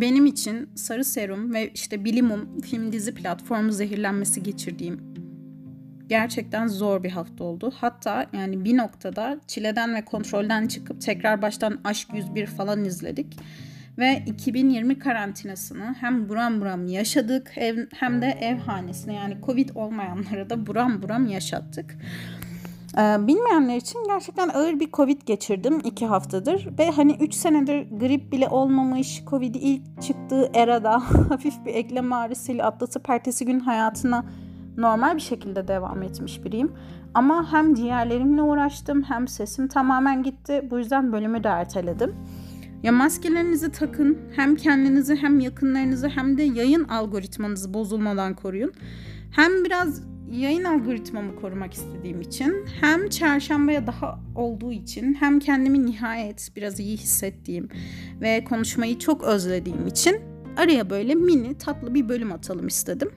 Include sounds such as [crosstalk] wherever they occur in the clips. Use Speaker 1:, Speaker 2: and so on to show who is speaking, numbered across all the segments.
Speaker 1: benim için Sarı Serum ve işte Bilimum film dizi platformu zehirlenmesi geçirdiğim gerçekten zor bir hafta oldu. Hatta yani bir noktada çileden ve kontrolden çıkıp tekrar baştan Aşk 101 falan izledik. Ve 2020 karantinasını hem buram buram yaşadık hem de ev hanesine yani Covid olmayanlara da buram buram yaşattık. Ee, bilmeyenler için gerçekten ağır bir Covid geçirdim iki haftadır. Ve hani 3 senedir grip bile olmamış, Covid'i ilk çıktığı erada [laughs] hafif bir eklem ağrısıyla atlatıp ertesi gün hayatına normal bir şekilde devam etmiş biriyim. Ama hem ciğerlerimle uğraştım hem sesim tamamen gitti. Bu yüzden bölümü de erteledim. Ya maskelerinizi takın. Hem kendinizi hem yakınlarınızı hem de yayın algoritmanızı bozulmadan koruyun. Hem biraz yayın algoritmamı korumak istediğim için hem çarşambaya daha olduğu için hem kendimi nihayet biraz iyi hissettiğim ve konuşmayı çok özlediğim için araya böyle mini tatlı bir bölüm atalım istedim.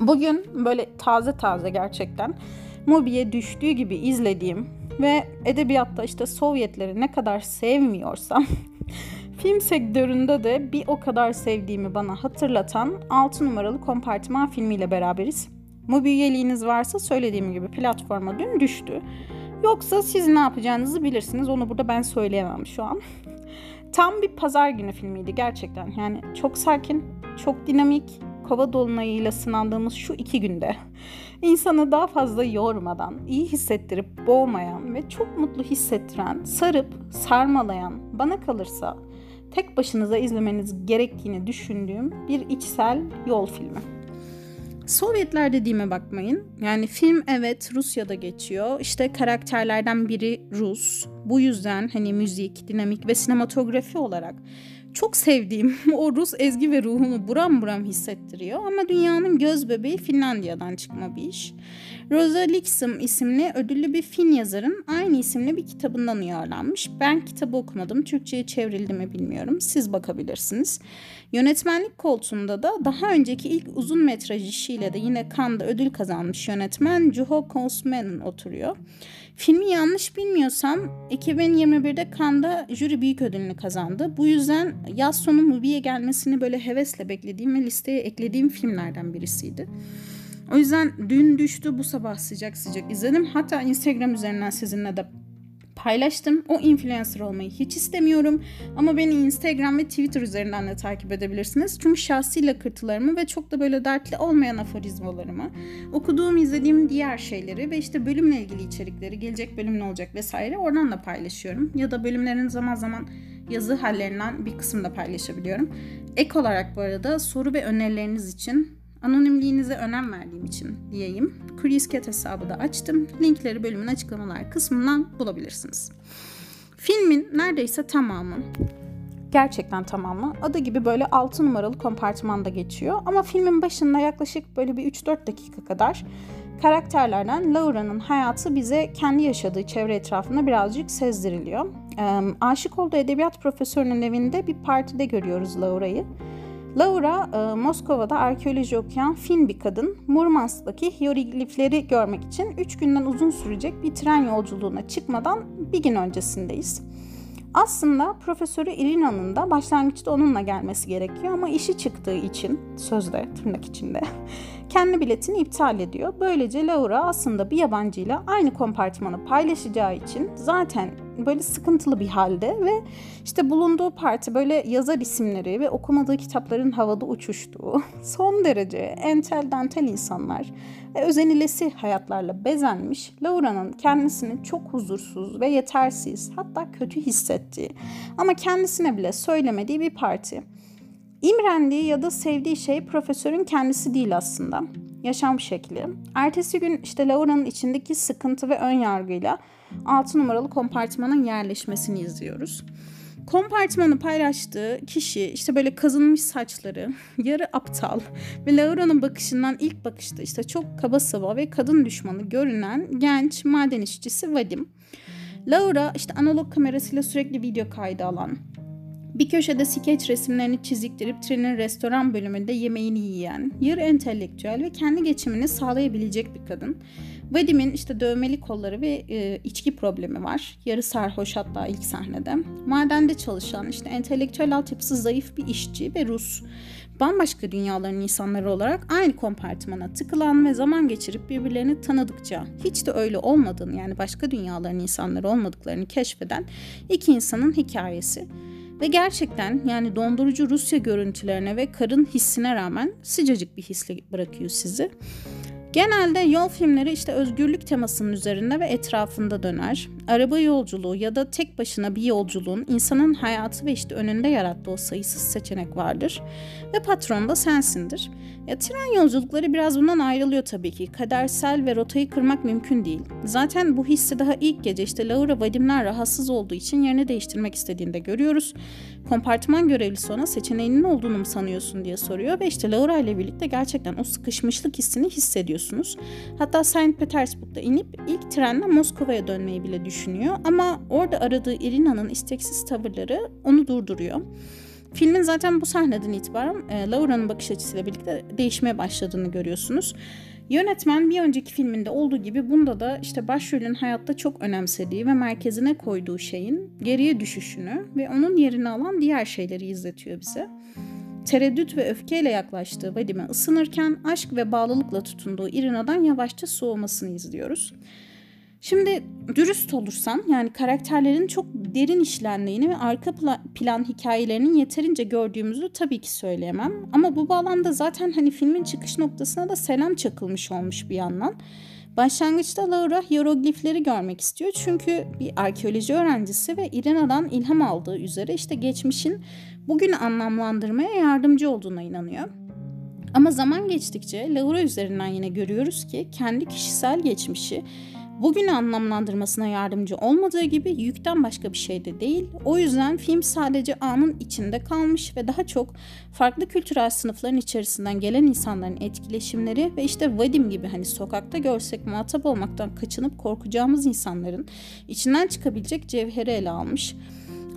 Speaker 1: Bugün böyle taze taze gerçekten Mubi'ye düştüğü gibi izlediğim ve edebiyatta işte Sovyetleri ne kadar sevmiyorsam [laughs] film sektöründe de bir o kadar sevdiğimi bana hatırlatan 6 numaralı kompartıman filmiyle beraberiz. Mubi üyeliğiniz varsa söylediğim gibi platforma dün düştü. Yoksa siz ne yapacağınızı bilirsiniz. Onu burada ben söyleyemem şu an. [laughs] Tam bir pazar günü filmiydi gerçekten. Yani çok sakin, çok dinamik, kova dolunayıyla sınandığımız şu iki günde [laughs] insanı daha fazla yormadan, iyi hissettirip boğmayan ve çok mutlu hissettiren, sarıp sarmalayan, bana kalırsa tek başınıza izlemeniz gerektiğini düşündüğüm bir içsel yol filmi. Sovyetler dediğime bakmayın. Yani film evet Rusya'da geçiyor. İşte karakterlerden biri Rus. Bu yüzden hani müzik, dinamik ve sinematografi olarak çok sevdiğim [laughs] o Rus ezgi ve ruhunu buram buram hissettiriyor ama dünyanın göz bebeği Finlandiya'dan çıkma bir iş. Rosa Liksom isimli ödüllü bir Fin yazarın aynı isimli bir kitabından uyarlanmış. Ben kitabı okumadım. Türkçe'ye çevrildi mi bilmiyorum. Siz bakabilirsiniz. Yönetmenlik koltuğunda da daha önceki ilk uzun metraj işiyle de yine Cannes'da ödül kazanmış yönetmen Juho Koosmanen oturuyor. Filmi yanlış bilmiyorsam 2021'de Cannes'da jüri büyük ödülünü kazandı. Bu yüzden yaz sonu Mubi'ye gelmesini böyle hevesle beklediğim ve listeye eklediğim filmlerden birisiydi. O yüzden dün düştü bu sabah sıcak sıcak izledim. Hatta Instagram üzerinden sizinle de paylaştım. O influencer olmayı hiç istemiyorum. Ama beni Instagram ve Twitter üzerinden de takip edebilirsiniz. Çünkü şahsi lakırtılarımı ve çok da böyle dertli olmayan aforizmalarımı, okuduğum, izlediğim diğer şeyleri ve işte bölümle ilgili içerikleri, gelecek bölüm ne olacak vesaire oradan da paylaşıyorum. Ya da bölümlerin zaman zaman yazı hallerinden bir kısmını da paylaşabiliyorum. Ek olarak bu arada soru ve önerileriniz için Anonimliğinize önem verdiğim için diyeyim. Curious hesabı da açtım. Linkleri bölümün açıklamalar kısmından bulabilirsiniz. Filmin neredeyse tamamı gerçekten tamamı adı gibi böyle 6 numaralı kompartımanda geçiyor. Ama filmin başında yaklaşık böyle bir 3-4 dakika kadar karakterlerden Laura'nın hayatı bize kendi yaşadığı çevre etrafında birazcık sezdiriliyor. Ee, aşık olduğu edebiyat profesörünün evinde bir partide görüyoruz Laura'yı. Laura, e, Moskova'da arkeoloji okuyan Fin bir kadın, Murmansk'taki hieroglifleri görmek için 3 günden uzun sürecek bir tren yolculuğuna çıkmadan bir gün öncesindeyiz. Aslında Profesörü Irina'nın da başlangıçta onunla gelmesi gerekiyor ama işi çıktığı için, sözde tırnak içinde, kendi biletini iptal ediyor. Böylece Laura aslında bir yabancıyla aynı kompartmanı paylaşacağı için zaten böyle sıkıntılı bir halde ve işte bulunduğu parti böyle yazar isimleri ve okumadığı kitapların havada uçuştuğu [laughs] son derece entel dantel insanlar ve özenilesi hayatlarla bezenmiş Laura'nın kendisini çok huzursuz ve yetersiz hatta kötü hissettiği ama kendisine bile söylemediği bir parti. İmrendiği ya da sevdiği şey profesörün kendisi değil aslında. Yaşam şekli. Ertesi gün işte Laura'nın içindeki sıkıntı ve ön yargıyla 6 numaralı kompartmanın yerleşmesini izliyoruz. Kompartmanı paylaştığı kişi işte böyle kazınmış saçları, yarı aptal ve Laura'nın bakışından ilk bakışta işte çok kaba saba ve kadın düşmanı görünen genç maden işçisi Vadim. Laura işte analog kamerasıyla sürekli video kaydı alan, Bir köşede skeç resimlerini çiziktirip trenin restoran bölümünde yemeğini yiyen, yarı entelektüel ve kendi geçimini sağlayabilecek bir kadın. Vadim'in işte dövmeli kolları ve e, içki problemi var. Yarı sarhoş hatta ilk sahnede. Madende çalışan işte entelektüel altyapısı zayıf bir işçi ve Rus. Bambaşka dünyaların insanları olarak aynı kompartmana tıkılan ve zaman geçirip birbirlerini tanıdıkça hiç de öyle olmadığını yani başka dünyaların insanları olmadıklarını keşfeden iki insanın hikayesi. Ve gerçekten yani dondurucu Rusya görüntülerine ve karın hissine rağmen sıcacık bir hisle bırakıyor sizi. Genelde yol filmleri işte özgürlük temasının üzerinde ve etrafında döner. Araba yolculuğu ya da tek başına bir yolculuğun insanın hayatı ve işte önünde yarattığı o sayısız seçenek vardır. Ve patron da sensindir. Ya tren yolculukları biraz bundan ayrılıyor tabii ki. Kadersel ve rotayı kırmak mümkün değil. Zaten bu hissi daha ilk gece işte Laura Vadimler rahatsız olduğu için yerini değiştirmek istediğinde görüyoruz. Kompartıman görevlisi ona seçeneğinin olduğunu mu sanıyorsun diye soruyor ve işte Laura ile birlikte gerçekten o sıkışmışlık hissini hissediyorsunuz. Hatta Saint Petersburg'da inip ilk trenle Moskova'ya dönmeyi bile düşünüyor ama orada aradığı Irina'nın isteksiz tavırları onu durduruyor. Filmin zaten bu sahneden itibaren e, Laura'nın bakış açısıyla birlikte değişmeye başladığını görüyorsunuz. Yönetmen bir önceki filminde olduğu gibi bunda da işte başrolün hayatta çok önemsediği ve merkezine koyduğu şeyin geriye düşüşünü ve onun yerini alan diğer şeyleri izletiyor bize. Tereddüt ve öfkeyle yaklaştığı Vadim'e ısınırken aşk ve bağlılıkla tutunduğu Irina'dan yavaşça soğumasını izliyoruz. Şimdi dürüst olursam yani karakterlerin çok derin işlendiğini ve arka plan hikayelerinin yeterince gördüğümüzü tabii ki söyleyemem. Ama bu bağlamda zaten hani filmin çıkış noktasına da selam çakılmış olmuş bir yandan. Başlangıçta Laura hieroglifleri görmek istiyor çünkü bir arkeoloji öğrencisi ve Irena'dan ilham aldığı üzere işte geçmişin bugünü anlamlandırmaya yardımcı olduğuna inanıyor. Ama zaman geçtikçe Laura üzerinden yine görüyoruz ki kendi kişisel geçmişi bugünü anlamlandırmasına yardımcı olmadığı gibi yükten başka bir şey de değil. O yüzden film sadece anın içinde kalmış ve daha çok farklı kültürel sınıfların içerisinden gelen insanların etkileşimleri ve işte Vadim gibi hani sokakta görsek muhatap olmaktan kaçınıp korkacağımız insanların içinden çıkabilecek cevheri ele almış.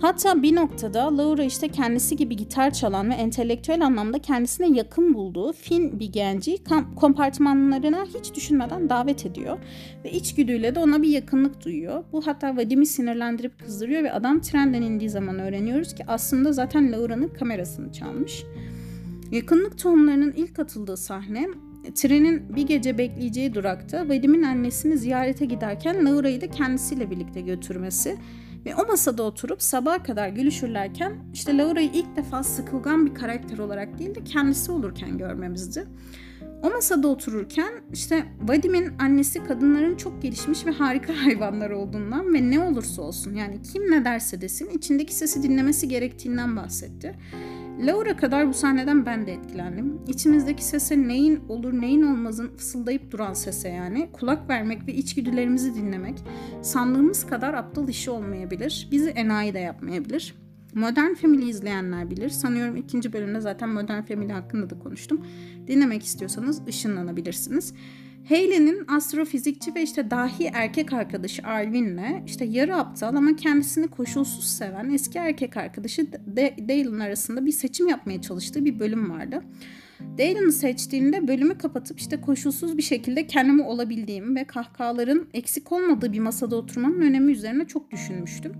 Speaker 1: Hatta bir noktada Laura işte kendisi gibi gitar çalan ve entelektüel anlamda kendisine yakın bulduğu Fin bir genci kompartmanlarına hiç düşünmeden davet ediyor. Ve içgüdüyle de ona bir yakınlık duyuyor. Bu hatta Vadim'i sinirlendirip kızdırıyor ve adam trenden indiği zaman öğreniyoruz ki aslında zaten Laura'nın kamerasını çalmış. Yakınlık tohumlarının ilk atıldığı sahne trenin bir gece bekleyeceği durakta Vadim'in annesini ziyarete giderken Laura'yı da kendisiyle birlikte götürmesi ve o masada oturup sabaha kadar gülüşürlerken işte Laura'yı ilk defa sıkılgan bir karakter olarak değil de kendisi olurken görmemizdi. O masada otururken işte Vadim'in annesi kadınların çok gelişmiş ve harika [laughs] hayvanlar olduğundan ve ne olursa olsun yani kim ne derse desin içindeki sesi dinlemesi gerektiğinden bahsetti. Laura kadar bu sahneden ben de etkilendim. İçimizdeki sese neyin olur neyin olmazın fısıldayıp duran sese yani kulak vermek ve içgüdülerimizi dinlemek sandığımız kadar aptal işi olmayabilir. Bizi enayi de yapmayabilir. Modern Family izleyenler bilir. Sanıyorum ikinci bölümde zaten Modern Family hakkında da konuştum. Dinlemek istiyorsanız ışınlanabilirsiniz. Hayley'nin astrofizikçi ve işte dahi erkek arkadaşı Alvin'le işte yarı aptal ama kendisini koşulsuz seven eski erkek arkadaşı Dale'ın arasında bir seçim yapmaya çalıştığı bir bölüm vardı. Dale'ını seçtiğinde bölümü kapatıp işte koşulsuz bir şekilde kendimi olabildiğim ve kahkahaların eksik olmadığı bir masada oturmanın önemi üzerine çok düşünmüştüm.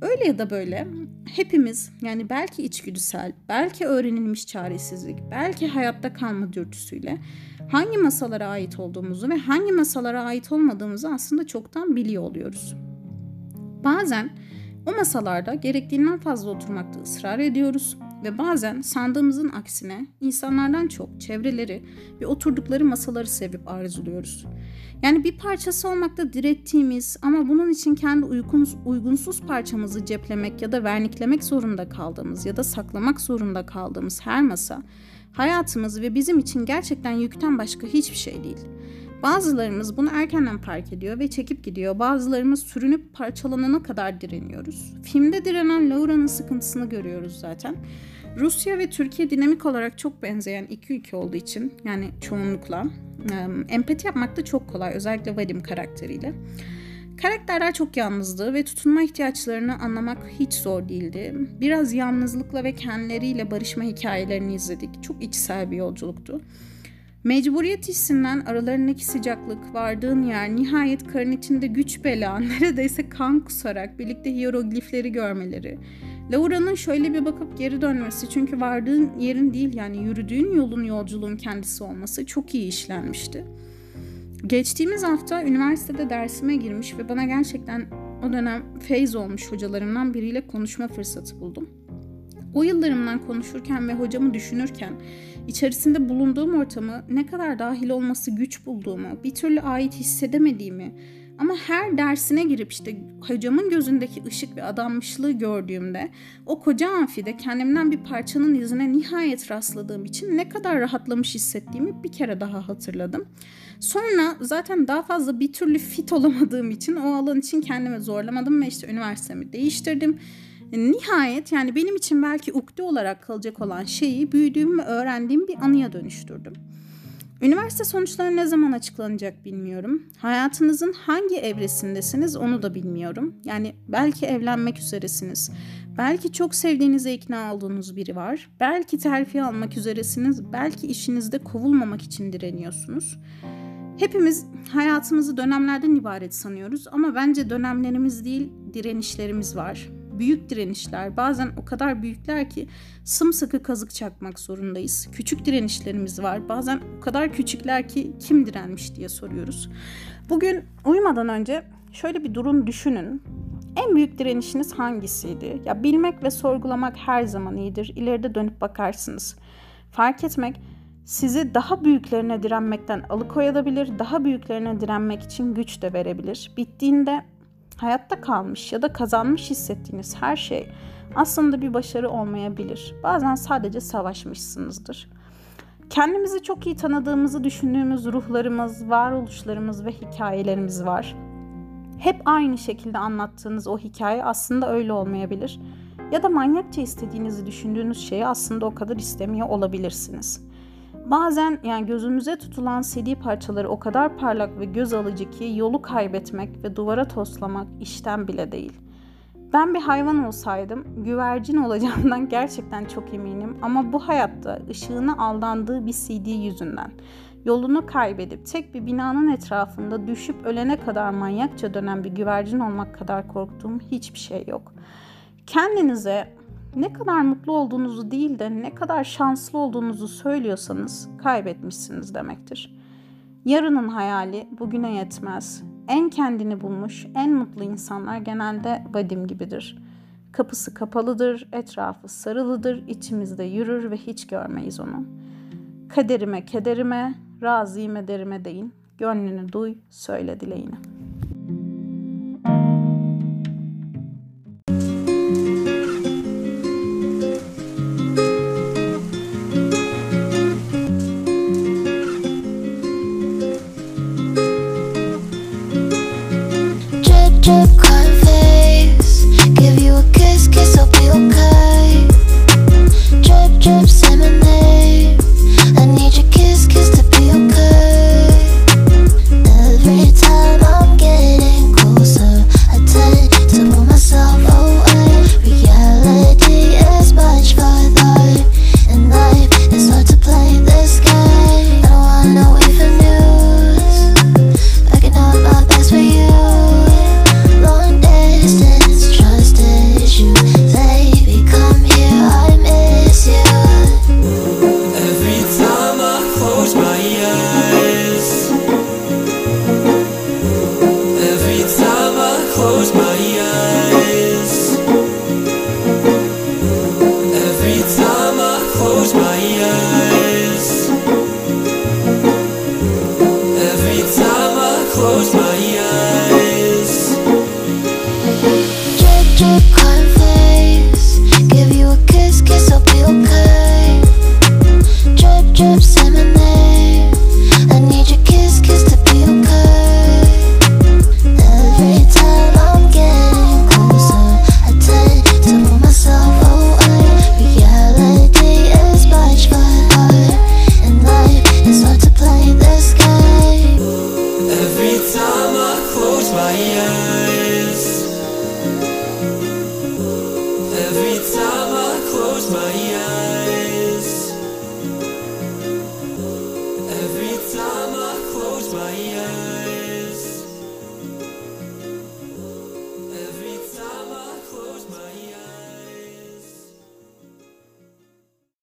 Speaker 1: Öyle ya da böyle hepimiz yani belki içgüdüsel, belki öğrenilmiş çaresizlik, belki hayatta kalma dürtüsüyle hangi masalara ait olduğumuzu ve hangi masalara ait olmadığımızı aslında çoktan biliyor oluyoruz. Bazen o masalarda gerektiğinden fazla oturmakta ısrar ediyoruz ve bazen sandığımızın aksine insanlardan çok çevreleri ve oturdukları masaları sevip arzuluyoruz. Yani bir parçası olmakta direttiğimiz ama bunun için kendi uygunsuz, uygunsuz parçamızı ceplemek ya da verniklemek zorunda kaldığımız ya da saklamak zorunda kaldığımız her masa hayatımız ve bizim için gerçekten yükten başka hiçbir şey değil. Bazılarımız bunu erkenden fark ediyor ve çekip gidiyor. Bazılarımız sürünüp parçalanana kadar direniyoruz. Filmde direnen Laura'nın sıkıntısını görüyoruz zaten. Rusya ve Türkiye dinamik olarak çok benzeyen iki ülke olduğu için yani çoğunlukla empati yapmak da çok kolay özellikle Vadim karakteriyle. Karakterler çok yalnızdı ve tutunma ihtiyaçlarını anlamak hiç zor değildi. Biraz yalnızlıkla ve kendileriyle barışma hikayelerini izledik. Çok içsel bir yolculuktu. Mecburiyet hissinden aralarındaki sıcaklık, vardığın yer, nihayet karın içinde güç bela, [laughs] neredeyse kan kusarak birlikte hieroglifleri görmeleri. Laura'nın şöyle bir bakıp geri dönmesi çünkü vardığın yerin değil yani yürüdüğün yolun yolculuğun kendisi olması çok iyi işlenmişti. Geçtiğimiz hafta üniversitede dersime girmiş ve bana gerçekten o dönem feyz olmuş hocalarımdan biriyle konuşma fırsatı buldum. O yıllarımdan konuşurken ve hocamı düşünürken içerisinde bulunduğum ortamı ne kadar dahil olması güç bulduğumu, bir türlü ait hissedemediğimi ama her dersine girip işte hocamın gözündeki ışık ve adanmışlığı gördüğümde o koca amfide kendimden bir parçanın izine nihayet rastladığım için ne kadar rahatlamış hissettiğimi bir kere daha hatırladım. Sonra zaten daha fazla bir türlü fit [laughs] olamadığım için o alan için kendimi zorlamadım ve işte üniversitemi değiştirdim. Nihayet yani benim için belki ukde olarak kalacak olan şeyi büyüdüğüm ve öğrendiğim bir anıya dönüştürdüm. Üniversite sonuçları ne zaman açıklanacak bilmiyorum. Hayatınızın hangi evresindesiniz onu da bilmiyorum. Yani belki evlenmek üzeresiniz. Belki çok sevdiğinize ikna olduğunuz biri var. Belki terfi almak üzeresiniz. Belki işinizde kovulmamak için direniyorsunuz. Hepimiz hayatımızı dönemlerden ibaret sanıyoruz ama bence dönemlerimiz değil direnişlerimiz var. Büyük direnişler bazen o kadar büyükler ki sımsıkı kazık çakmak zorundayız. Küçük direnişlerimiz var bazen o kadar küçükler ki kim direnmiş diye soruyoruz. Bugün uyumadan önce şöyle bir durum düşünün. En büyük direnişiniz hangisiydi? Ya bilmek ve sorgulamak her zaman iyidir. İleride dönüp bakarsınız. Fark etmek sizi daha büyüklerine direnmekten alıkoyabilir, daha büyüklerine direnmek için güç de verebilir. Bittiğinde hayatta kalmış ya da kazanmış hissettiğiniz her şey aslında bir başarı olmayabilir. Bazen sadece savaşmışsınızdır. Kendimizi çok iyi tanıdığımızı düşündüğümüz ruhlarımız, varoluşlarımız ve hikayelerimiz var. Hep aynı şekilde anlattığınız o hikaye aslında öyle olmayabilir. Ya da manyakça istediğinizi düşündüğünüz şeyi aslında o kadar istemiyor olabilirsiniz. Bazen yani gözümüze tutulan CD parçaları o kadar parlak ve göz alıcı ki yolu kaybetmek ve duvara toslamak işten bile değil. Ben bir hayvan olsaydım güvercin olacağımdan [laughs] gerçekten çok eminim ama bu hayatta ışığına aldandığı bir CD yüzünden yolunu kaybedip tek bir binanın etrafında düşüp ölene kadar manyakça dönen bir güvercin olmak kadar korktuğum hiçbir şey yok. Kendinize ne kadar mutlu olduğunuzu değil de ne kadar şanslı olduğunuzu söylüyorsanız kaybetmişsiniz demektir. Yarının hayali bugüne yetmez. En kendini bulmuş, en mutlu insanlar genelde Vadim gibidir. Kapısı kapalıdır, etrafı sarılıdır, içimizde yürür ve hiç görmeyiz onu. Kaderime kederime, razıyım ederime deyin. Gönlünü duy, söyle dileğini.
Speaker 2: should